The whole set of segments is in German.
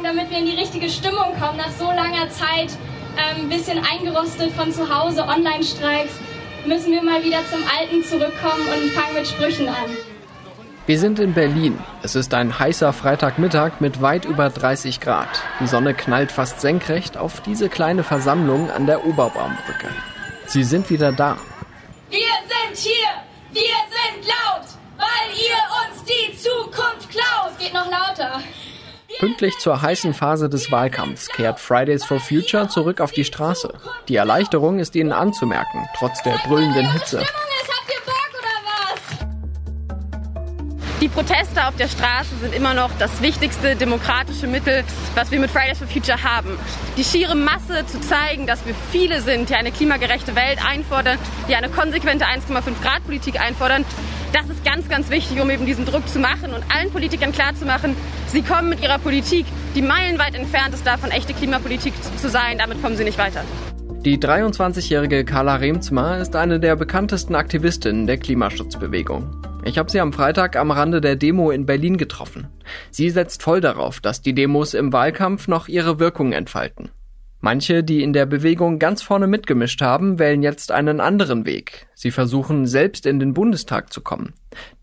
sagen, damit wir in die richtige Stimmung kommen, nach so langer Zeit, ein ähm, bisschen eingerostet von zu Hause, Online-Streiks, müssen wir mal wieder zum Alten zurückkommen und fangen mit Sprüchen an. Wir sind in Berlin. Es ist ein heißer Freitagmittag mit weit über 30 Grad. Die Sonne knallt fast senkrecht auf diese kleine Versammlung an der Oberbaumbrücke. Sie sind wieder da. Wir sind hier! Wir sind laut! Weil ihr uns die Zukunft klaut! Geht noch lauter. Pünktlich zur heißen Phase des Wahlkampfs kehrt Fridays for Future zurück auf die Straße. Die Erleichterung ist ihnen anzumerken, trotz der brüllenden Hitze. Proteste auf der Straße sind immer noch das wichtigste demokratische Mittel, was wir mit Fridays for Future haben. Die schiere Masse zu zeigen, dass wir viele sind, die eine klimagerechte Welt einfordern, die eine konsequente 1,5 Grad Politik einfordern, das ist ganz, ganz wichtig, um eben diesen Druck zu machen und allen Politikern klarzumachen, sie kommen mit ihrer Politik, die meilenweit entfernt ist davon, echte Klimapolitik zu sein, damit kommen sie nicht weiter. Die 23-jährige Carla Remzma ist eine der bekanntesten Aktivistinnen der Klimaschutzbewegung. Ich habe sie am Freitag am Rande der Demo in Berlin getroffen. Sie setzt voll darauf, dass die Demos im Wahlkampf noch ihre Wirkung entfalten. Manche, die in der Bewegung ganz vorne mitgemischt haben, wählen jetzt einen anderen Weg. Sie versuchen selbst in den Bundestag zu kommen.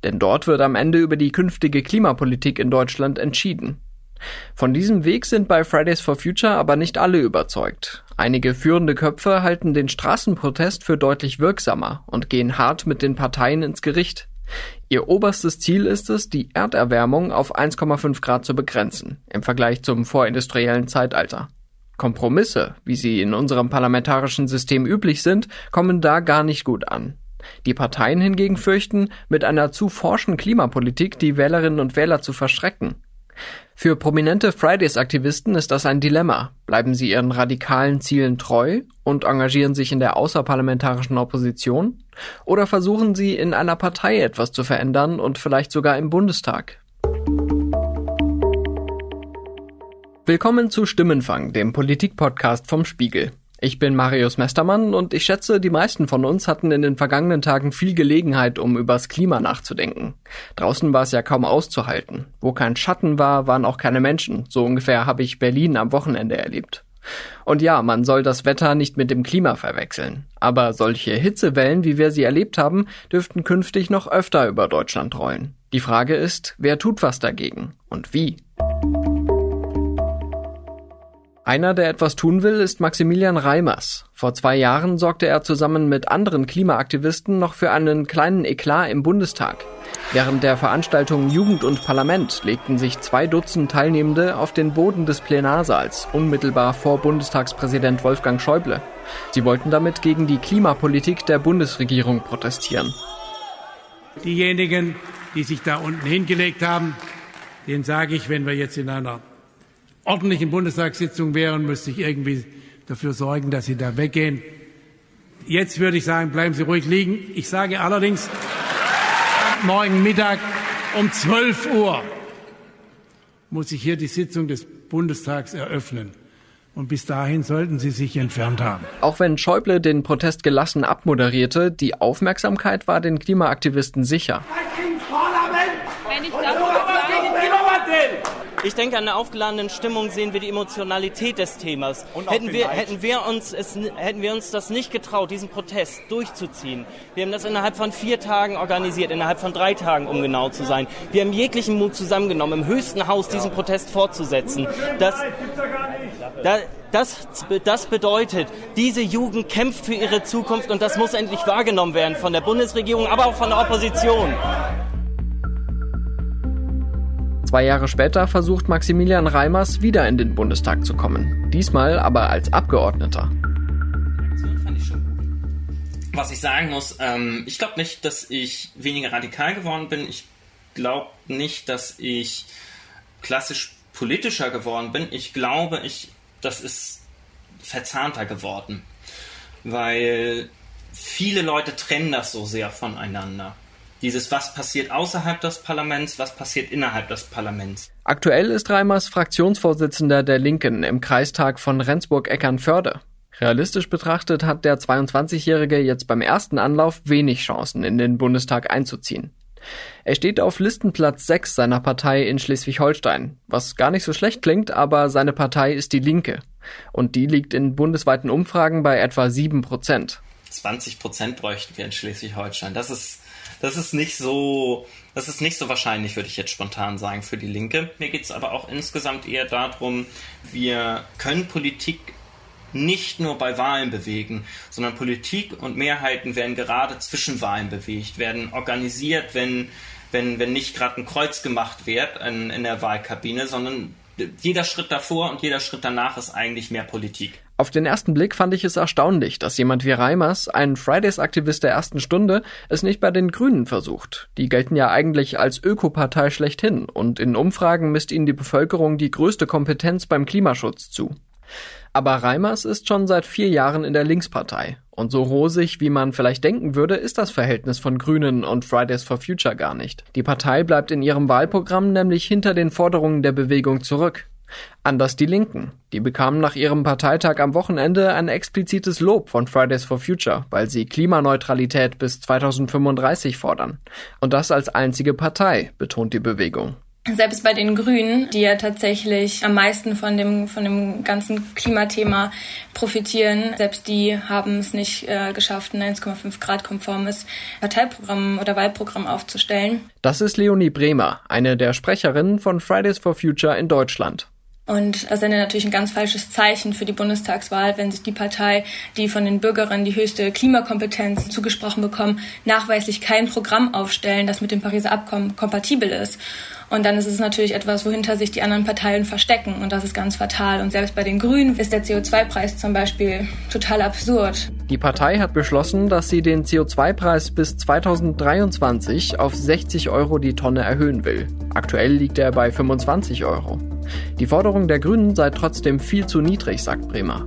Denn dort wird am Ende über die künftige Klimapolitik in Deutschland entschieden. Von diesem Weg sind bei Fridays for Future aber nicht alle überzeugt. Einige führende Köpfe halten den Straßenprotest für deutlich wirksamer und gehen hart mit den Parteien ins Gericht. Ihr oberstes Ziel ist es, die Erderwärmung auf 1,5 Grad zu begrenzen, im Vergleich zum vorindustriellen Zeitalter. Kompromisse, wie sie in unserem parlamentarischen System üblich sind, kommen da gar nicht gut an. Die Parteien hingegen fürchten, mit einer zu forschen Klimapolitik die Wählerinnen und Wähler zu verschrecken. Für prominente Fridays-Aktivisten ist das ein Dilemma. Bleiben sie ihren radikalen Zielen treu und engagieren sich in der außerparlamentarischen Opposition? Oder versuchen sie in einer Partei etwas zu verändern und vielleicht sogar im Bundestag? Willkommen zu Stimmenfang, dem Politikpodcast vom Spiegel. Ich bin Marius Mestermann und ich schätze, die meisten von uns hatten in den vergangenen Tagen viel Gelegenheit, um übers Klima nachzudenken. Draußen war es ja kaum auszuhalten. Wo kein Schatten war, waren auch keine Menschen. So ungefähr habe ich Berlin am Wochenende erlebt. Und ja, man soll das Wetter nicht mit dem Klima verwechseln. Aber solche Hitzewellen, wie wir sie erlebt haben, dürften künftig noch öfter über Deutschland rollen. Die Frage ist, wer tut was dagegen und wie? Einer, der etwas tun will, ist Maximilian Reimers. Vor zwei Jahren sorgte er zusammen mit anderen Klimaaktivisten noch für einen kleinen Eklat im Bundestag. Während der Veranstaltung Jugend und Parlament legten sich zwei Dutzend Teilnehmende auf den Boden des Plenarsaals, unmittelbar vor Bundestagspräsident Wolfgang Schäuble. Sie wollten damit gegen die Klimapolitik der Bundesregierung protestieren. Diejenigen, die sich da unten hingelegt haben, denen sage ich, wenn wir jetzt in einer ordentlichen Bundestagssitzung wären, müsste ich irgendwie dafür sorgen, dass Sie da weggehen. Jetzt würde ich sagen, bleiben Sie ruhig liegen. Ich sage allerdings, morgen Mittag um 12 Uhr muss ich hier die Sitzung des Bundestags eröffnen. Und bis dahin sollten Sie sich entfernt haben. Auch wenn Schäuble den Protest gelassen abmoderierte, die Aufmerksamkeit war den Klimaaktivisten sicher. Wenn ich ich denke, an der aufgeladenen Stimmung sehen wir die Emotionalität des Themas. Hätten wir, hätten, wir uns es, hätten wir uns das nicht getraut, diesen Protest durchzuziehen. Wir haben das innerhalb von vier Tagen organisiert, innerhalb von drei Tagen, um genau zu sein. Wir haben jeglichen Mut zusammengenommen, im höchsten Haus diesen Protest fortzusetzen. Das, das, das, das bedeutet, diese Jugend kämpft für ihre Zukunft und das muss endlich wahrgenommen werden von der Bundesregierung, aber auch von der Opposition. Zwei Jahre später versucht Maximilian Reimers wieder in den Bundestag zu kommen. Diesmal aber als Abgeordneter. Was ich sagen muss, ähm, ich glaube nicht, dass ich weniger radikal geworden bin. Ich glaube nicht, dass ich klassisch politischer geworden bin. Ich glaube, ich, das ist verzahnter geworden. Weil viele Leute trennen das so sehr voneinander. Dieses, was passiert außerhalb des Parlaments, was passiert innerhalb des Parlaments. Aktuell ist Reimers Fraktionsvorsitzender der Linken im Kreistag von Rendsburg-Eckernförde. Realistisch betrachtet hat der 22-Jährige jetzt beim ersten Anlauf wenig Chancen, in den Bundestag einzuziehen. Er steht auf Listenplatz 6 seiner Partei in Schleswig-Holstein, was gar nicht so schlecht klingt, aber seine Partei ist die Linke. Und die liegt in bundesweiten Umfragen bei etwa 7 Prozent. 20 Prozent bräuchten wir in Schleswig-Holstein. Das ist, das ist nicht so, das ist nicht so wahrscheinlich, würde ich jetzt spontan sagen, für die Linke. Mir geht es aber auch insgesamt eher darum, wir können Politik nicht nur bei Wahlen bewegen, sondern Politik und Mehrheiten werden gerade zwischen Wahlen bewegt, werden organisiert, wenn, wenn, wenn nicht gerade ein Kreuz gemacht wird in, in der Wahlkabine, sondern jeder Schritt davor und jeder Schritt danach ist eigentlich mehr Politik. Auf den ersten Blick fand ich es erstaunlich, dass jemand wie Reimers, ein Fridays-Aktivist der ersten Stunde, es nicht bei den Grünen versucht. Die gelten ja eigentlich als Ökopartei schlechthin und in Umfragen misst ihnen die Bevölkerung die größte Kompetenz beim Klimaschutz zu. Aber Reimers ist schon seit vier Jahren in der Linkspartei. Und so rosig, wie man vielleicht denken würde, ist das Verhältnis von Grünen und Fridays for Future gar nicht. Die Partei bleibt in ihrem Wahlprogramm nämlich hinter den Forderungen der Bewegung zurück. Anders die Linken. Die bekamen nach ihrem Parteitag am Wochenende ein explizites Lob von Fridays for Future, weil sie Klimaneutralität bis 2035 fordern. Und das als einzige Partei, betont die Bewegung selbst bei den Grünen, die ja tatsächlich am meisten von dem, von dem ganzen Klimathema profitieren, selbst die haben es nicht äh, geschafft, ein 1,5 Grad konformes Parteiprogramm oder Wahlprogramm aufzustellen. Das ist Leonie Bremer, eine der Sprecherinnen von Fridays for Future in Deutschland. Und das sendet natürlich ein ganz falsches Zeichen für die Bundestagswahl, wenn sich die Partei, die von den Bürgerinnen die höchste Klimakompetenz zugesprochen bekommen, nachweislich kein Programm aufstellen, das mit dem Pariser Abkommen kompatibel ist. Und dann ist es natürlich etwas, wohinter sich die anderen Parteien verstecken. Und das ist ganz fatal. Und selbst bei den Grünen ist der CO2-Preis zum Beispiel total absurd. Die Partei hat beschlossen, dass sie den CO2-Preis bis 2023 auf 60 Euro die Tonne erhöhen will. Aktuell liegt er bei 25 Euro. Die Forderung der Grünen sei trotzdem viel zu niedrig, sagt Bremer.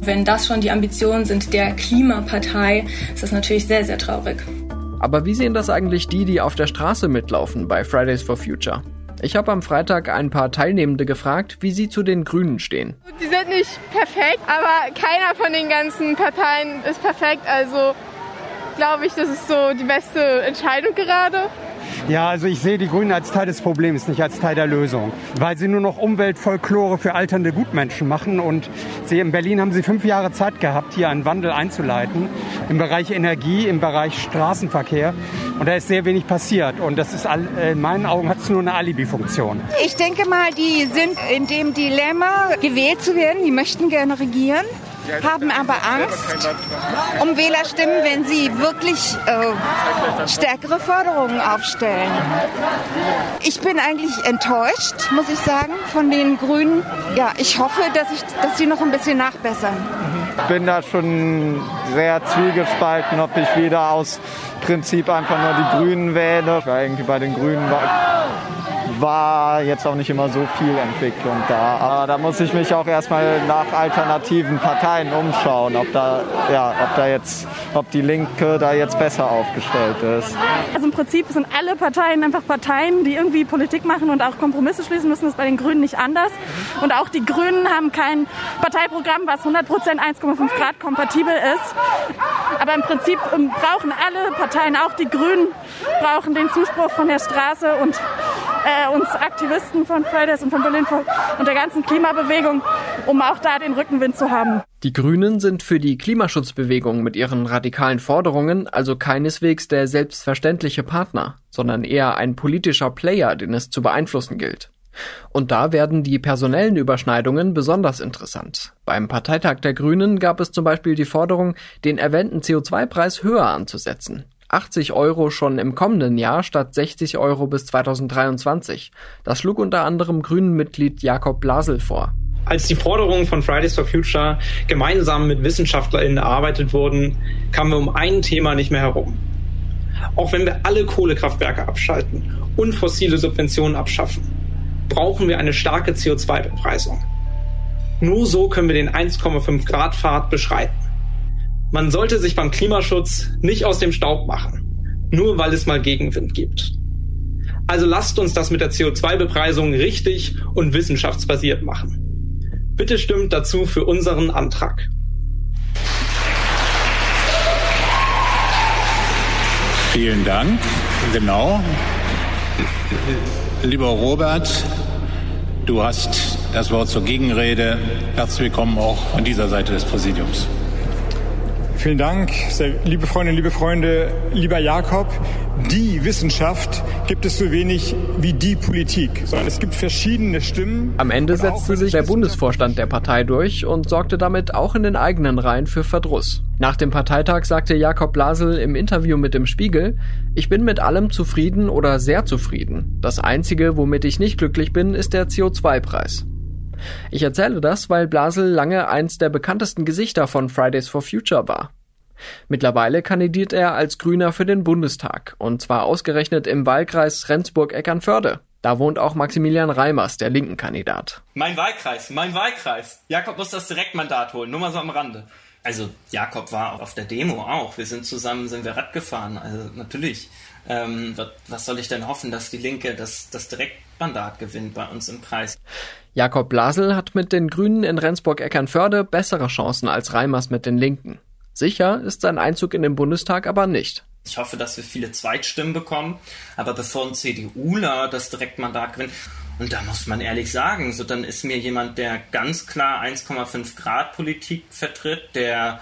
Wenn das schon die Ambitionen sind der Klimapartei, ist das natürlich sehr, sehr traurig. Aber wie sehen das eigentlich die, die auf der Straße mitlaufen bei Fridays for Future? Ich habe am Freitag ein paar Teilnehmende gefragt, wie sie zu den Grünen stehen. Die sind nicht perfekt, aber keiner von den ganzen Parteien ist perfekt. Also glaube ich, das ist so die beste Entscheidung gerade. Ja, also ich sehe die Grünen als Teil des Problems, nicht als Teil der Lösung. Weil sie nur noch Umweltfolklore für alternde Gutmenschen machen. Und sie, in Berlin haben sie fünf Jahre Zeit gehabt, hier einen Wandel einzuleiten. Im Bereich Energie, im Bereich Straßenverkehr. Und da ist sehr wenig passiert. Und das ist in meinen Augen hat es nur eine Alibi-Funktion. Ich denke mal, die sind in dem Dilemma, gewählt zu werden. Die möchten gerne regieren haben aber Angst um Wählerstimmen, wenn sie wirklich äh, stärkere Forderungen aufstellen. Ich bin eigentlich enttäuscht, muss ich sagen, von den Grünen. Ja, ich hoffe, dass, ich, dass sie noch ein bisschen nachbessern. Ich bin da schon sehr zwiegespalten, ob ich wieder aus Prinzip einfach nur die Grünen wähle. Weil irgendwie bei den Grünen war war jetzt auch nicht immer so viel Entwicklung da. Aber da muss ich mich auch erstmal nach alternativen Parteien umschauen, ob da, ja, ob da jetzt, ob die Linke da jetzt besser aufgestellt ist. Also im Prinzip sind alle Parteien einfach Parteien, die irgendwie Politik machen und auch Kompromisse schließen müssen. Das ist bei den Grünen nicht anders. Und auch die Grünen haben kein Parteiprogramm, was 100 Prozent 1,5 Grad kompatibel ist. Aber im Prinzip ähm, brauchen alle Parteien, auch die Grünen, brauchen den Zuspruch von der Straße und äh, uns Aktivisten von Fridays und von Berlin und der ganzen Klimabewegung, um auch da den Rückenwind zu haben. Die Grünen sind für die Klimaschutzbewegung mit ihren radikalen Forderungen also keineswegs der selbstverständliche Partner, sondern eher ein politischer Player, den es zu beeinflussen gilt. Und da werden die personellen Überschneidungen besonders interessant. Beim Parteitag der Grünen gab es zum Beispiel die Forderung, den erwähnten CO2-Preis höher anzusetzen. 80 Euro schon im kommenden Jahr statt 60 Euro bis 2023. Das schlug unter anderem Grünen-Mitglied Jakob Blasel vor. Als die Forderungen von Fridays for Future gemeinsam mit WissenschaftlerInnen erarbeitet wurden, kamen wir um ein Thema nicht mehr herum. Auch wenn wir alle Kohlekraftwerke abschalten und fossile Subventionen abschaffen, brauchen wir eine starke CO2-Bepreisung. Nur so können wir den 1,5 Grad Pfad beschreiten. Man sollte sich beim Klimaschutz nicht aus dem Staub machen, nur weil es mal Gegenwind gibt. Also lasst uns das mit der CO2-Bepreisung richtig und wissenschaftsbasiert machen. Bitte stimmt dazu für unseren Antrag. Vielen Dank. Genau. Lieber Robert, du hast das Wort zur Gegenrede. Herzlich willkommen auch von dieser Seite des Präsidiums. Vielen Dank, sehr, liebe Freundinnen, liebe Freunde, lieber Jakob. Die Wissenschaft gibt es so wenig wie die Politik, sondern es gibt verschiedene Stimmen. Am Ende setzte sich der Bundesvorstand der Partei durch und sorgte damit auch in den eigenen Reihen für Verdruss. Nach dem Parteitag sagte Jakob Blasel im Interview mit dem Spiegel, ich bin mit allem zufrieden oder sehr zufrieden. Das Einzige, womit ich nicht glücklich bin, ist der CO2-Preis. Ich erzähle das, weil Blasel lange eins der bekanntesten Gesichter von Fridays for Future war. Mittlerweile kandidiert er als Grüner für den Bundestag, und zwar ausgerechnet im Wahlkreis Rendsburg-Eckernförde. Da wohnt auch Maximilian Reimers, der linken Kandidat. Mein Wahlkreis, mein Wahlkreis. Jakob muss das Direktmandat holen, nur mal so am Rande. Also Jakob war auch auf der Demo auch. Wir sind zusammen, sind wir Rad gefahren. Also natürlich. Ähm, was soll ich denn hoffen, dass die Linke das, das Direktmandat gewinnt bei uns im Kreis? Jakob Blasel hat mit den Grünen in Rendsburg-Eckernförde bessere Chancen als Reimers mit den Linken. Sicher ist sein Einzug in den Bundestag aber nicht. Ich hoffe, dass wir viele Zweitstimmen bekommen, aber bevor ein CDUler das Direktmandat gewinnt, und da muss man ehrlich sagen, so dann ist mir jemand, der ganz klar 1,5 Grad Politik vertritt, der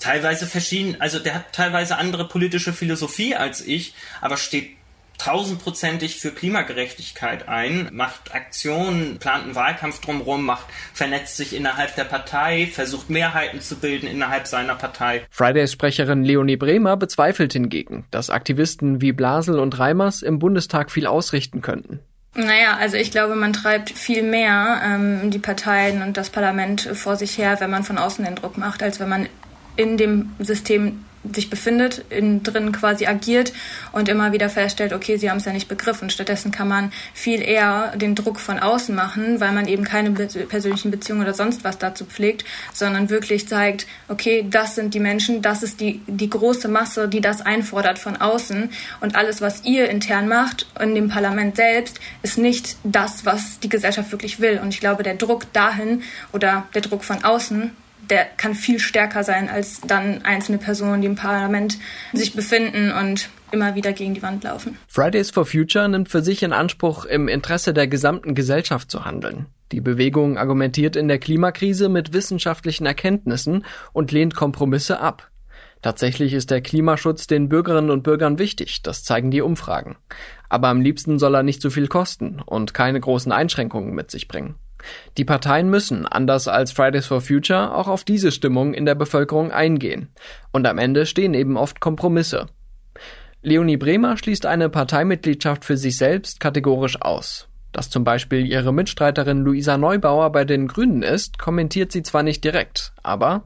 teilweise verschieden, also der hat teilweise andere politische Philosophie als ich, aber steht tausendprozentig für Klimagerechtigkeit ein, macht Aktionen, plant einen Wahlkampf drumherum, macht, vernetzt sich innerhalb der Partei, versucht Mehrheiten zu bilden innerhalb seiner Partei. Fridays-Sprecherin Leonie Bremer bezweifelt hingegen, dass Aktivisten wie Blasel und Reimers im Bundestag viel ausrichten könnten. Naja, also ich glaube, man treibt viel mehr ähm, die Parteien und das Parlament vor sich her, wenn man von außen den Druck macht, als wenn man in dem System sich befindet, innen drin quasi agiert und immer wieder feststellt, okay, sie haben es ja nicht begriffen. Stattdessen kann man viel eher den Druck von außen machen, weil man eben keine persönlichen Beziehungen oder sonst was dazu pflegt, sondern wirklich zeigt, okay, das sind die Menschen, das ist die, die große Masse, die das einfordert von außen und alles, was ihr intern macht in dem Parlament selbst, ist nicht das, was die Gesellschaft wirklich will. Und ich glaube, der Druck dahin oder der Druck von außen der kann viel stärker sein als dann einzelne Personen, die im Parlament sich befinden und immer wieder gegen die Wand laufen. Fridays for Future nimmt für sich in Anspruch, im Interesse der gesamten Gesellschaft zu handeln. Die Bewegung argumentiert in der Klimakrise mit wissenschaftlichen Erkenntnissen und lehnt Kompromisse ab. Tatsächlich ist der Klimaschutz den Bürgerinnen und Bürgern wichtig, das zeigen die Umfragen. Aber am liebsten soll er nicht zu viel kosten und keine großen Einschränkungen mit sich bringen. Die Parteien müssen, anders als Fridays for Future, auch auf diese Stimmung in der Bevölkerung eingehen. Und am Ende stehen eben oft Kompromisse. Leonie Bremer schließt eine Parteimitgliedschaft für sich selbst kategorisch aus. Dass zum Beispiel ihre Mitstreiterin Luisa Neubauer bei den Grünen ist, kommentiert sie zwar nicht direkt, aber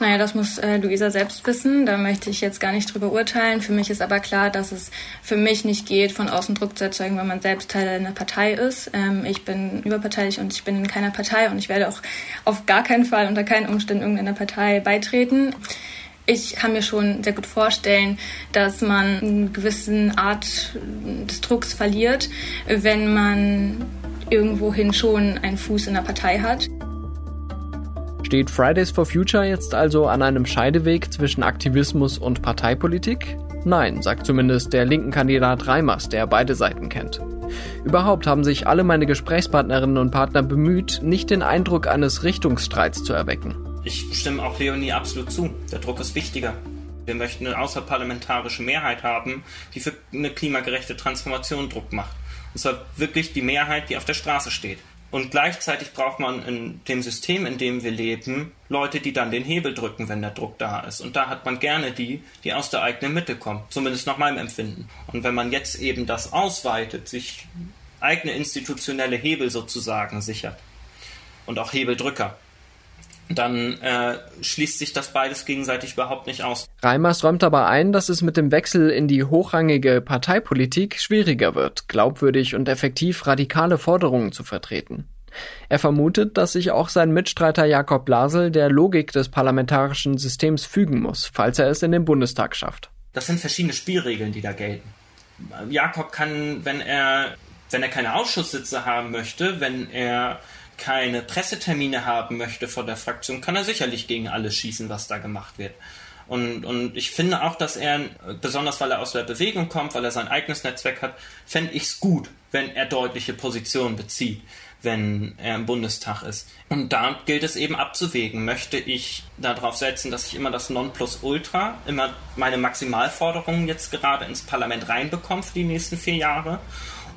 naja, das muss äh, Luisa selbst wissen. Da möchte ich jetzt gar nicht drüber urteilen. Für mich ist aber klar, dass es für mich nicht geht, von außen Druck zu erzeugen, wenn man selbst Teil einer Partei ist. Ähm, ich bin überparteilich und ich bin in keiner Partei und ich werde auch auf gar keinen Fall unter keinen Umständen irgendeiner Partei beitreten. Ich kann mir schon sehr gut vorstellen, dass man eine gewisse Art des Drucks verliert, wenn man irgendwohin schon einen Fuß in der Partei hat. Steht Fridays for Future jetzt also an einem Scheideweg zwischen Aktivismus und Parteipolitik? Nein, sagt zumindest der linken Kandidat Reimers, der beide Seiten kennt. Überhaupt haben sich alle meine Gesprächspartnerinnen und Partner bemüht, nicht den Eindruck eines Richtungsstreits zu erwecken. Ich stimme auch Leonie absolut zu. Der Druck ist wichtiger. Wir möchten eine außerparlamentarische Mehrheit haben, die für eine klimagerechte Transformation Druck macht. Und zwar wirklich die Mehrheit, die auf der Straße steht. Und gleichzeitig braucht man in dem System, in dem wir leben, Leute, die dann den Hebel drücken, wenn der Druck da ist. Und da hat man gerne die, die aus der eigenen Mitte kommen. Zumindest nach meinem Empfinden. Und wenn man jetzt eben das ausweitet, sich eigene institutionelle Hebel sozusagen sichert und auch Hebeldrücker, dann äh, schließt sich das beides gegenseitig überhaupt nicht aus. Reimers räumt aber ein, dass es mit dem Wechsel in die hochrangige Parteipolitik schwieriger wird, glaubwürdig und effektiv radikale Forderungen zu vertreten. Er vermutet, dass sich auch sein Mitstreiter Jakob Blasel der Logik des parlamentarischen Systems fügen muss, falls er es in den Bundestag schafft. Das sind verschiedene Spielregeln, die da gelten. Jakob kann, wenn er, wenn er keine Ausschusssitze haben möchte, wenn er keine Pressetermine haben möchte vor der Fraktion, kann er sicherlich gegen alles schießen, was da gemacht wird. Und, und ich finde auch, dass er, besonders weil er aus der Bewegung kommt, weil er sein eigenes Netzwerk hat, fände ich es gut, wenn er deutliche Positionen bezieht wenn er im Bundestag ist. Und da gilt es eben abzuwägen. Möchte ich darauf setzen, dass ich immer das Nonplusultra, immer meine Maximalforderungen jetzt gerade ins Parlament reinbekomme für die nächsten vier Jahre?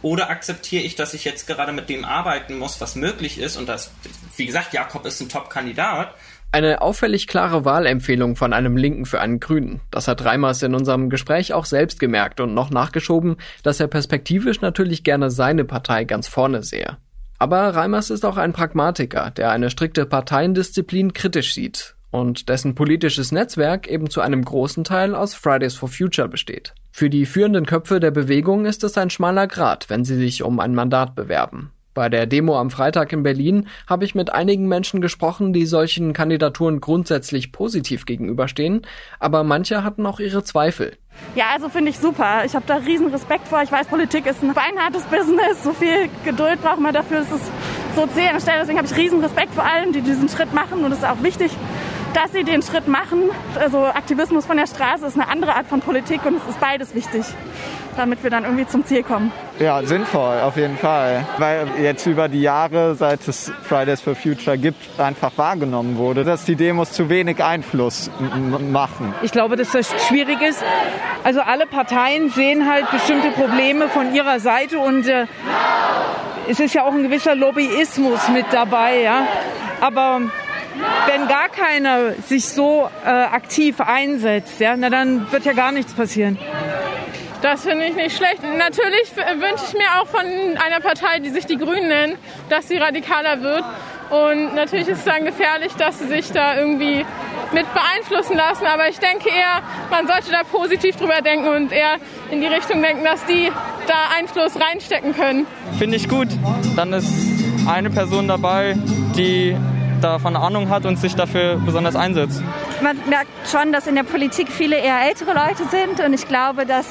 Oder akzeptiere ich, dass ich jetzt gerade mit dem arbeiten muss, was möglich ist? Und das, wie gesagt, Jakob ist ein Top-Kandidat. Eine auffällig klare Wahlempfehlung von einem Linken für einen Grünen. Das hat Reimers in unserem Gespräch auch selbst gemerkt und noch nachgeschoben, dass er perspektivisch natürlich gerne seine Partei ganz vorne sehe. Aber Reimers ist auch ein Pragmatiker, der eine strikte Parteiendisziplin kritisch sieht und dessen politisches Netzwerk eben zu einem großen Teil aus Fridays for Future besteht. Für die führenden Köpfe der Bewegung ist es ein schmaler Grat, wenn sie sich um ein Mandat bewerben. Bei der Demo am Freitag in Berlin habe ich mit einigen Menschen gesprochen, die solchen Kandidaturen grundsätzlich positiv gegenüberstehen, aber manche hatten auch ihre Zweifel. Ja, also finde ich super. Ich habe da riesen Respekt vor. Ich weiß, Politik ist ein beinhartes Business. So viel Geduld braucht man dafür. Es ist so zäh an der Stelle. Deswegen habe ich riesen Respekt vor allen, die diesen Schritt machen. Und es ist auch wichtig, dass sie den Schritt machen. Also Aktivismus von der Straße ist eine andere Art von Politik und es ist beides wichtig damit wir dann irgendwie zum Ziel kommen. Ja, sinnvoll, auf jeden Fall. Weil jetzt über die Jahre, seit es Fridays for Future gibt, einfach wahrgenommen wurde, dass die Demos zu wenig Einfluss machen. Ich glaube, dass das schwierig ist. Also alle Parteien sehen halt bestimmte Probleme von ihrer Seite und äh, es ist ja auch ein gewisser Lobbyismus mit dabei, ja. Aber wenn gar keiner sich so äh, aktiv einsetzt, ja, na dann wird ja gar nichts passieren. Das finde ich nicht schlecht. Natürlich wünsche ich mir auch von einer Partei, die sich die Grünen nennt, dass sie radikaler wird. Und natürlich ist es dann gefährlich, dass sie sich da irgendwie mit beeinflussen lassen. Aber ich denke eher, man sollte da positiv drüber denken und eher in die Richtung denken, dass die da Einfluss reinstecken können. Finde ich gut. Dann ist eine Person dabei, die davon Ahnung hat und sich dafür besonders einsetzt. Man merkt schon, dass in der Politik viele eher ältere Leute sind und ich glaube, dass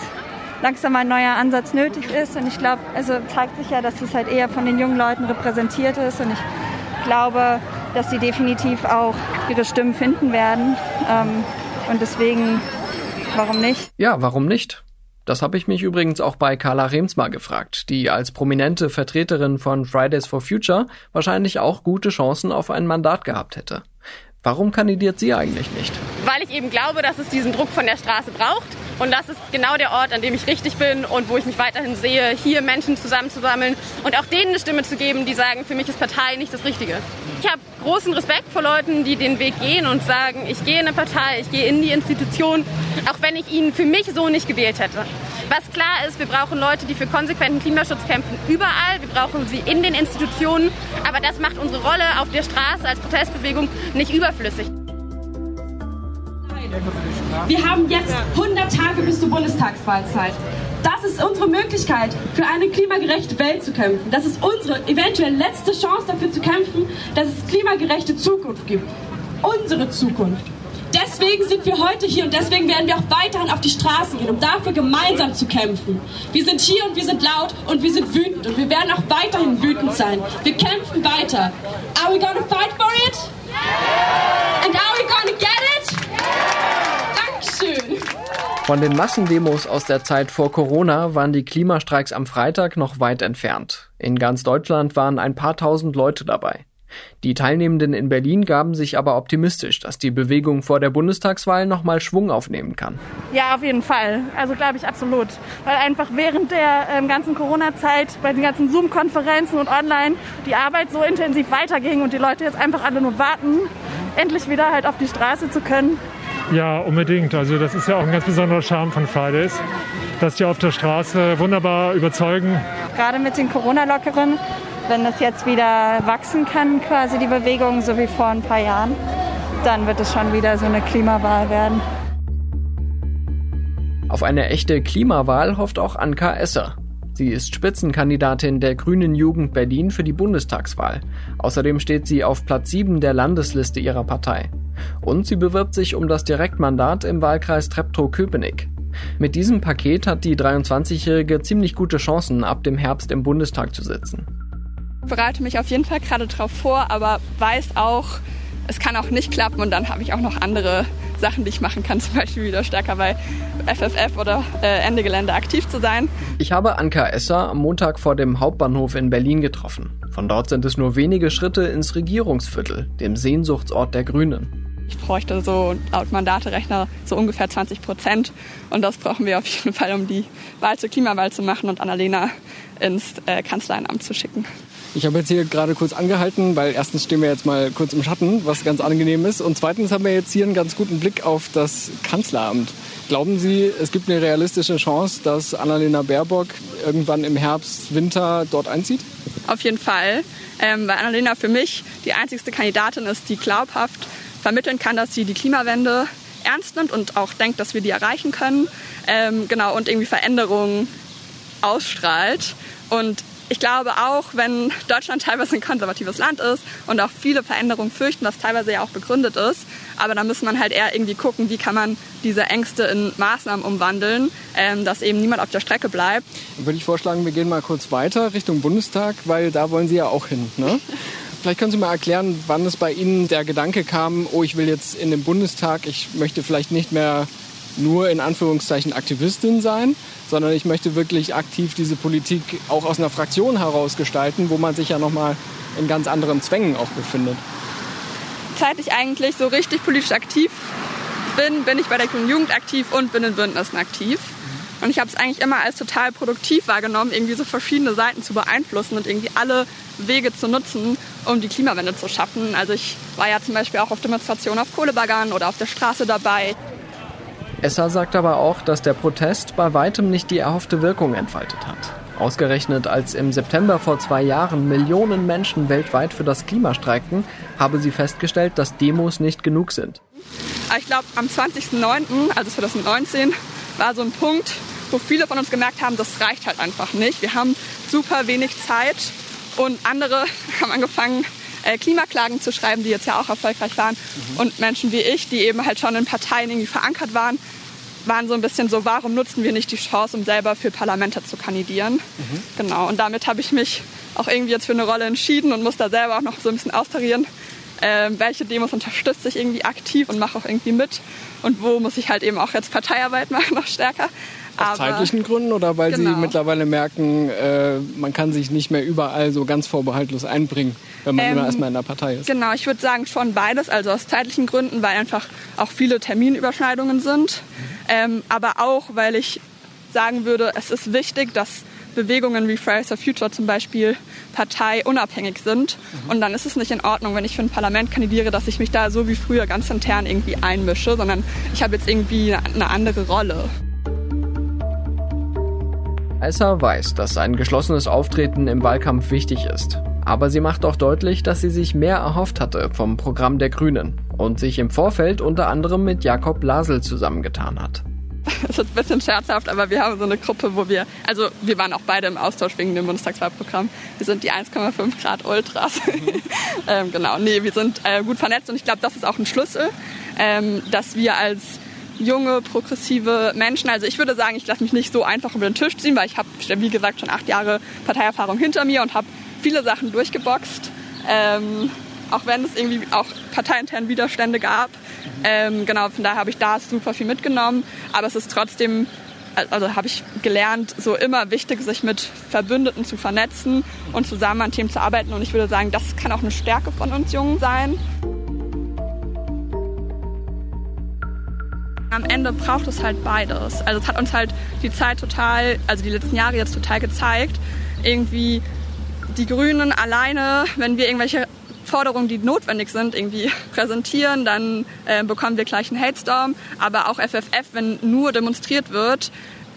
langsam ein neuer Ansatz nötig ist. Und ich glaube, also zeigt sich ja, dass es halt eher von den jungen Leuten repräsentiert ist. Und ich glaube, dass sie definitiv auch ihre Stimmen finden werden. Ähm, und deswegen, warum nicht? Ja, warum nicht? Das habe ich mich übrigens auch bei Carla Remsmar gefragt, die als prominente Vertreterin von Fridays for Future wahrscheinlich auch gute Chancen auf ein Mandat gehabt hätte. Warum kandidiert sie eigentlich nicht? Weil ich eben glaube, dass es diesen Druck von der Straße braucht. Und das ist genau der Ort, an dem ich richtig bin und wo ich mich weiterhin sehe, hier Menschen zusammenzusammeln und auch denen eine Stimme zu geben, die sagen, für mich ist Partei nicht das Richtige. Ich habe großen Respekt vor Leuten, die den Weg gehen und sagen, ich gehe in eine Partei, ich gehe in die Institution, auch wenn ich ihn für mich so nicht gewählt hätte. Was klar ist, wir brauchen Leute, die für konsequenten Klimaschutz kämpfen, überall. Wir brauchen sie in den Institutionen. Aber das macht unsere Rolle auf der Straße als Protestbewegung nicht überflüssig. Wir haben jetzt 100 Tage bis zur Bundestagswahlzeit. Das ist unsere Möglichkeit, für eine klimagerechte Welt zu kämpfen. Das ist unsere eventuell letzte Chance dafür zu kämpfen, dass es klimagerechte Zukunft gibt. Unsere Zukunft. Deswegen sind wir heute hier und deswegen werden wir auch weiterhin auf die Straßen gehen, um dafür gemeinsam zu kämpfen. Wir sind hier und wir sind laut und wir sind wütend und wir werden auch weiterhin wütend sein. Wir kämpfen weiter. Are we gonna fight for it? And are we gonna get it? Dankeschön. Von den Massendemos aus der Zeit vor Corona waren die Klimastreiks am Freitag noch weit entfernt. In ganz Deutschland waren ein paar tausend Leute dabei. Die Teilnehmenden in Berlin gaben sich aber optimistisch, dass die Bewegung vor der Bundestagswahl nochmal Schwung aufnehmen kann. Ja, auf jeden Fall. Also glaube ich absolut. Weil einfach während der ähm, ganzen Corona-Zeit bei den ganzen Zoom-Konferenzen und online die Arbeit so intensiv weiterging und die Leute jetzt einfach alle nur warten, endlich wieder halt auf die Straße zu können. Ja, unbedingt. Also das ist ja auch ein ganz besonderer Charme von Fridays, dass die auf der Straße wunderbar überzeugen. Gerade mit den Corona-Lockeren wenn das jetzt wieder wachsen kann, quasi die Bewegung, so wie vor ein paar Jahren, dann wird es schon wieder so eine Klimawahl werden. Auf eine echte Klimawahl hofft auch Anka Esser. Sie ist Spitzenkandidatin der Grünen Jugend Berlin für die Bundestagswahl. Außerdem steht sie auf Platz 7 der Landesliste ihrer Partei. Und sie bewirbt sich um das Direktmandat im Wahlkreis Treptow-Köpenick. Mit diesem Paket hat die 23-Jährige ziemlich gute Chancen, ab dem Herbst im Bundestag zu sitzen bereite mich auf jeden Fall gerade darauf vor, aber weiß auch, es kann auch nicht klappen und dann habe ich auch noch andere Sachen, die ich machen kann, zum Beispiel wieder stärker bei FFF oder äh, Ende Gelände aktiv zu sein. Ich habe Anka Esser am Montag vor dem Hauptbahnhof in Berlin getroffen. Von dort sind es nur wenige Schritte ins Regierungsviertel, dem Sehnsuchtsort der Grünen. Ich bräuchte so laut Mandaterechner so ungefähr 20 Prozent. Und das brauchen wir auf jeden Fall, um die Wahl zur Klimawahl zu machen und Annalena ins äh, Kanzlerenamt zu schicken. Ich habe jetzt hier gerade kurz angehalten, weil erstens stehen wir jetzt mal kurz im Schatten, was ganz angenehm ist. Und zweitens haben wir jetzt hier einen ganz guten Blick auf das Kanzleramt. Glauben Sie, es gibt eine realistische Chance, dass Annalena Baerbock irgendwann im Herbst, Winter dort einzieht? Auf jeden Fall, ähm, weil Annalena für mich die einzigste Kandidatin ist, die glaubhaft vermitteln kann, dass sie die Klimawende ernst nimmt und auch denkt, dass wir die erreichen können. Ähm, genau, und irgendwie Veränderungen ausstrahlt. Und ich glaube auch, wenn Deutschland teilweise ein konservatives Land ist und auch viele Veränderungen fürchten, was teilweise ja auch begründet ist, aber da muss man halt eher irgendwie gucken, wie kann man diese Ängste in Maßnahmen umwandeln, ähm, dass eben niemand auf der Strecke bleibt. Dann würde ich vorschlagen, wir gehen mal kurz weiter Richtung Bundestag, weil da wollen Sie ja auch hin. Ne? Vielleicht können Sie mal erklären, wann es bei Ihnen der Gedanke kam, oh, ich will jetzt in den Bundestag, ich möchte vielleicht nicht mehr nur in Anführungszeichen Aktivistin sein, sondern ich möchte wirklich aktiv diese Politik auch aus einer Fraktion heraus gestalten, wo man sich ja nochmal in ganz anderen Zwängen auch befindet. Seit ich eigentlich so richtig politisch aktiv bin, bin ich bei der Grünen Jugend aktiv und bin in Bündnissen aktiv. Und ich habe es eigentlich immer als total produktiv wahrgenommen, irgendwie so verschiedene Seiten zu beeinflussen und irgendwie alle Wege zu nutzen, um die Klimawende zu schaffen. Also ich war ja zum Beispiel auch auf Demonstrationen auf Kohlebaggern oder auf der Straße dabei. Esser sagt aber auch, dass der Protest bei weitem nicht die erhoffte Wirkung entfaltet hat. Ausgerechnet als im September vor zwei Jahren Millionen Menschen weltweit für das Klima streikten, habe sie festgestellt, dass Demos nicht genug sind. Ich glaube, am 20.09., also 2019, war so ein Punkt, wo viele von uns gemerkt haben, das reicht halt einfach nicht. Wir haben super wenig Zeit und andere haben angefangen, äh, Klimaklagen zu schreiben, die jetzt ja auch erfolgreich waren. Mhm. Und Menschen wie ich, die eben halt schon in Parteien irgendwie verankert waren, waren so ein bisschen so, warum nutzen wir nicht die Chance, um selber für Parlamente zu kandidieren? Mhm. Genau, und damit habe ich mich auch irgendwie jetzt für eine Rolle entschieden und muss da selber auch noch so ein bisschen austarieren, äh, welche Demos unterstütze ich irgendwie aktiv und mache auch irgendwie mit und wo muss ich halt eben auch jetzt Parteiarbeit machen, noch stärker. Aus zeitlichen Gründen oder weil genau. Sie mittlerweile merken, äh, man kann sich nicht mehr überall so ganz vorbehaltlos einbringen, wenn man ähm, immer erstmal in der Partei ist? Genau, ich würde sagen schon beides. Also aus zeitlichen Gründen, weil einfach auch viele Terminüberschneidungen sind. Ähm, aber auch, weil ich sagen würde, es ist wichtig, dass Bewegungen wie Fridays for Future zum Beispiel parteiunabhängig sind. Mhm. Und dann ist es nicht in Ordnung, wenn ich für ein Parlament kandidiere, dass ich mich da so wie früher ganz intern irgendwie einmische, sondern ich habe jetzt irgendwie eine andere Rolle. Esser weiß, dass ein geschlossenes Auftreten im Wahlkampf wichtig ist. Aber sie macht auch deutlich, dass sie sich mehr erhofft hatte vom Programm der Grünen und sich im Vorfeld unter anderem mit Jakob Lasel zusammengetan hat. Es ist ein bisschen scherzhaft, aber wir haben so eine Gruppe, wo wir, also wir waren auch beide im Austausch wegen dem Bundestagswahlprogramm. Wir sind die 1,5 Grad Ultras. Mhm. ähm, genau, nee, wir sind äh, gut vernetzt und ich glaube, das ist auch ein Schlüssel, ähm, dass wir als junge, progressive Menschen. Also ich würde sagen, ich lasse mich nicht so einfach über den Tisch ziehen, weil ich habe, wie gesagt, schon acht Jahre Parteierfahrung hinter mir und habe viele Sachen durchgeboxt. Ähm, auch wenn es irgendwie auch parteiintern Widerstände gab. Ähm, genau, von daher habe ich da super viel mitgenommen. Aber es ist trotzdem, also habe ich gelernt, so immer wichtig, sich mit Verbündeten zu vernetzen und zusammen an Themen zu arbeiten. Und ich würde sagen, das kann auch eine Stärke von uns Jungen sein. Am Ende braucht es halt beides. Also es hat uns halt die Zeit total, also die letzten Jahre jetzt total gezeigt, irgendwie die Grünen alleine, wenn wir irgendwelche Forderungen, die notwendig sind, irgendwie präsentieren, dann äh, bekommen wir gleich einen Hate-Storm. Aber auch FFF, wenn nur demonstriert wird,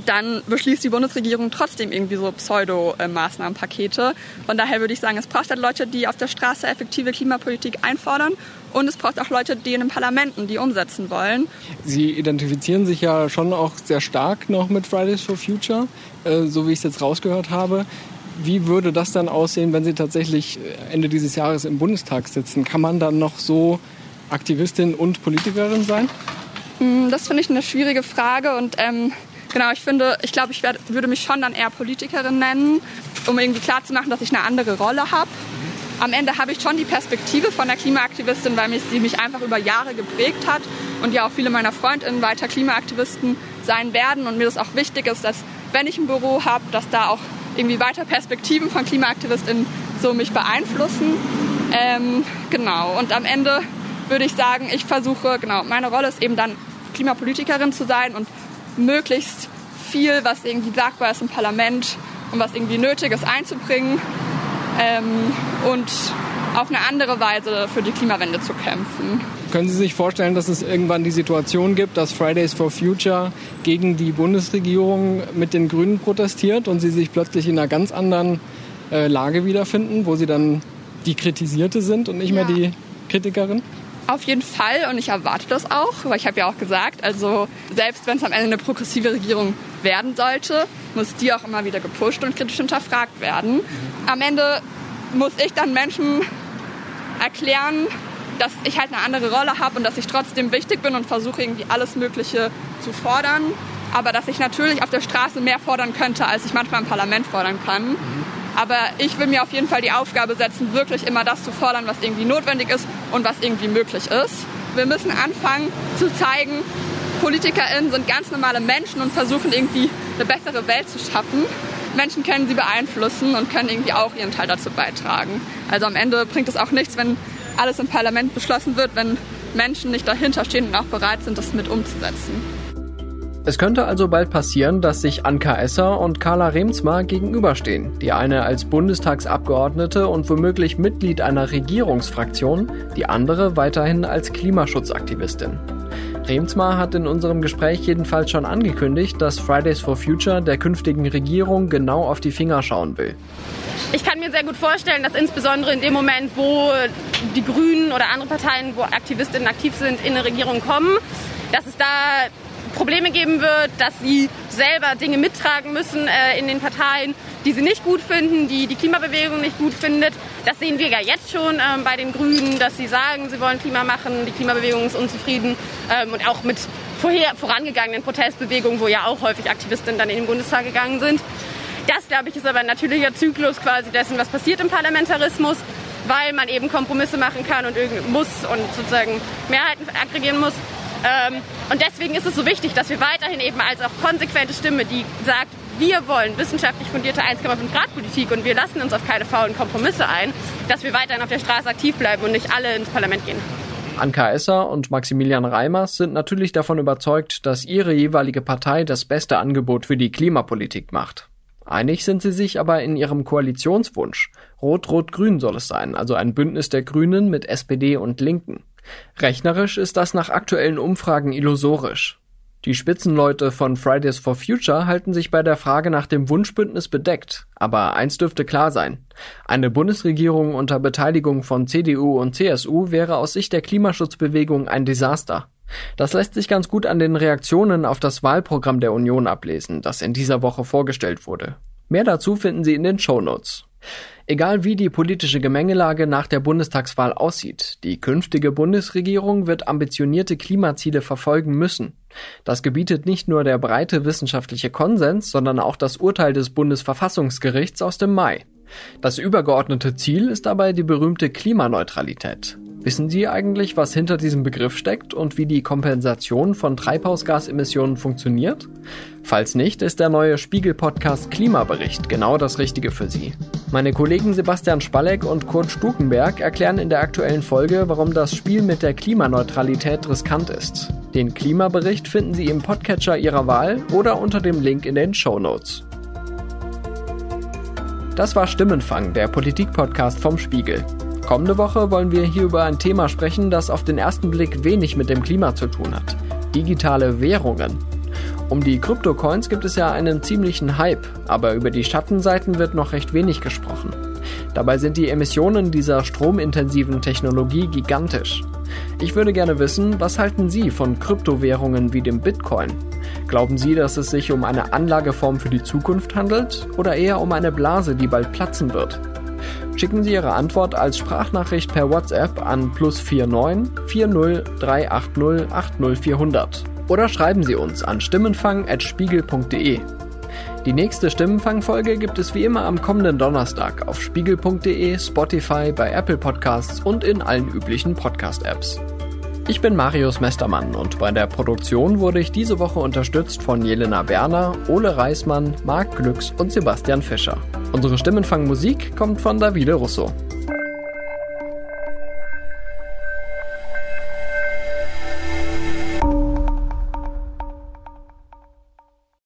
dann beschließt die Bundesregierung trotzdem irgendwie so Pseudo-Maßnahmenpakete. Von daher würde ich sagen, es braucht halt Leute, die auf der Straße effektive Klimapolitik einfordern und es braucht auch Leute, die in den Parlamenten die umsetzen wollen. Sie identifizieren sich ja schon auch sehr stark noch mit Fridays for Future, äh, so wie ich es jetzt rausgehört habe. Wie würde das dann aussehen, wenn Sie tatsächlich Ende dieses Jahres im Bundestag sitzen? Kann man dann noch so Aktivistin und Politikerin sein? Hm, das finde ich eine schwierige Frage und ähm, Genau, ich finde, ich glaube, ich werd, würde mich schon dann eher Politikerin nennen, um irgendwie klarzumachen, dass ich eine andere Rolle habe. Am Ende habe ich schon die Perspektive von der Klimaaktivistin, weil mich, sie mich einfach über Jahre geprägt hat und ja auch viele meiner Freundinnen weiter Klimaaktivisten sein werden und mir das auch wichtig ist, dass wenn ich ein Büro habe, dass da auch irgendwie weiter Perspektiven von KlimaaktivistInnen so mich beeinflussen. Ähm, genau. Und am Ende würde ich sagen, ich versuche, genau, meine Rolle ist eben dann Klimapolitikerin zu sein und möglichst viel, was irgendwie sagbar ist im Parlament und was irgendwie nötig ist, einzubringen und auf eine andere Weise für die Klimawende zu kämpfen. Können Sie sich vorstellen, dass es irgendwann die Situation gibt, dass Fridays for Future gegen die Bundesregierung mit den Grünen protestiert und sie sich plötzlich in einer ganz anderen äh, Lage wiederfinden, wo sie dann die Kritisierte sind und nicht ja. mehr die Kritikerin? Auf jeden Fall und ich erwarte das auch, weil ich habe ja auch gesagt, also selbst wenn es am Ende eine progressive Regierung werden sollte, muss die auch immer wieder gepusht und kritisch hinterfragt werden. Am Ende muss ich dann Menschen erklären, dass ich halt eine andere Rolle habe und dass ich trotzdem wichtig bin und versuche irgendwie alles Mögliche zu fordern. Aber dass ich natürlich auf der Straße mehr fordern könnte, als ich manchmal im Parlament fordern kann. Mhm. Aber ich will mir auf jeden Fall die Aufgabe setzen, wirklich immer das zu fordern, was irgendwie notwendig ist und was irgendwie möglich ist. Wir müssen anfangen zu zeigen, PolitikerInnen sind ganz normale Menschen und versuchen irgendwie eine bessere Welt zu schaffen. Menschen können sie beeinflussen und können irgendwie auch ihren Teil dazu beitragen. Also am Ende bringt es auch nichts, wenn alles im Parlament beschlossen wird, wenn Menschen nicht dahinter stehen und auch bereit sind, das mit umzusetzen. Es könnte also bald passieren, dass sich Anka Esser und Carla Remsmar gegenüberstehen. Die eine als Bundestagsabgeordnete und womöglich Mitglied einer Regierungsfraktion, die andere weiterhin als Klimaschutzaktivistin. Remsmar hat in unserem Gespräch jedenfalls schon angekündigt, dass Fridays for Future der künftigen Regierung genau auf die Finger schauen will. Ich kann mir sehr gut vorstellen, dass insbesondere in dem Moment, wo die Grünen oder andere Parteien, wo Aktivistinnen aktiv sind, in eine Regierung kommen, dass es da Probleme geben wird, dass sie selber Dinge mittragen müssen äh, in den Parteien, die sie nicht gut finden, die die Klimabewegung nicht gut findet. Das sehen wir ja jetzt schon ähm, bei den Grünen, dass sie sagen, sie wollen Klima machen, die Klimabewegung ist unzufrieden ähm, und auch mit vorher vorangegangenen Protestbewegungen, wo ja auch häufig Aktivistinnen dann in den Bundestag gegangen sind. Das, glaube ich, ist aber ein natürlicher Zyklus quasi dessen, was passiert im Parlamentarismus, weil man eben Kompromisse machen kann und muss und sozusagen Mehrheiten aggregieren muss. Ähm, und deswegen ist es so wichtig, dass wir weiterhin eben als auch konsequente Stimme, die sagt, wir wollen wissenschaftlich fundierte 1,5 Grad Politik und wir lassen uns auf keine faulen Kompromisse ein, dass wir weiterhin auf der Straße aktiv bleiben und nicht alle ins Parlament gehen. Anka Esser und Maximilian Reimers sind natürlich davon überzeugt, dass ihre jeweilige Partei das beste Angebot für die Klimapolitik macht. Einig sind sie sich aber in ihrem Koalitionswunsch. Rot-Rot-Grün soll es sein, also ein Bündnis der Grünen mit SPD und Linken. Rechnerisch ist das nach aktuellen Umfragen illusorisch. Die Spitzenleute von Fridays for Future halten sich bei der Frage nach dem Wunschbündnis bedeckt. Aber eins dürfte klar sein. Eine Bundesregierung unter Beteiligung von CDU und CSU wäre aus Sicht der Klimaschutzbewegung ein Desaster. Das lässt sich ganz gut an den Reaktionen auf das Wahlprogramm der Union ablesen, das in dieser Woche vorgestellt wurde. Mehr dazu finden Sie in den Shownotes. Egal wie die politische Gemengelage nach der Bundestagswahl aussieht, die künftige Bundesregierung wird ambitionierte Klimaziele verfolgen müssen. Das gebietet nicht nur der breite wissenschaftliche Konsens, sondern auch das Urteil des Bundesverfassungsgerichts aus dem Mai. Das übergeordnete Ziel ist dabei die berühmte Klimaneutralität. Wissen Sie eigentlich, was hinter diesem Begriff steckt und wie die Kompensation von Treibhausgasemissionen funktioniert? Falls nicht, ist der neue Spiegel-Podcast Klimabericht genau das Richtige für Sie. Meine Kollegen Sebastian Spalleck und Kurt Stukenberg erklären in der aktuellen Folge, warum das Spiel mit der Klimaneutralität riskant ist. Den Klimabericht finden Sie im Podcatcher Ihrer Wahl oder unter dem Link in den Show Notes. Das war Stimmenfang, der Politik-Podcast vom Spiegel. Kommende Woche wollen wir hier über ein Thema sprechen, das auf den ersten Blick wenig mit dem Klima zu tun hat. Digitale Währungen. Um die Kryptocoins gibt es ja einen ziemlichen Hype, aber über die Schattenseiten wird noch recht wenig gesprochen. Dabei sind die Emissionen dieser stromintensiven Technologie gigantisch. Ich würde gerne wissen, was halten Sie von Kryptowährungen wie dem Bitcoin? Glauben Sie, dass es sich um eine Anlageform für die Zukunft handelt oder eher um eine Blase, die bald platzen wird? Schicken Sie Ihre Antwort als Sprachnachricht per WhatsApp an plus 49 40 380 80400 oder schreiben Sie uns an stimmenfang.spiegel.de. Die nächste Stimmenfangfolge gibt es wie immer am kommenden Donnerstag auf spiegel.de, Spotify, bei Apple Podcasts und in allen üblichen Podcast-Apps. Ich bin Marius Mestermann und bei der Produktion wurde ich diese Woche unterstützt von Jelena Berner, Ole Reismann, Marc Glücks und Sebastian Fischer. Unsere Stimmenfangmusik kommt von Davide Russo.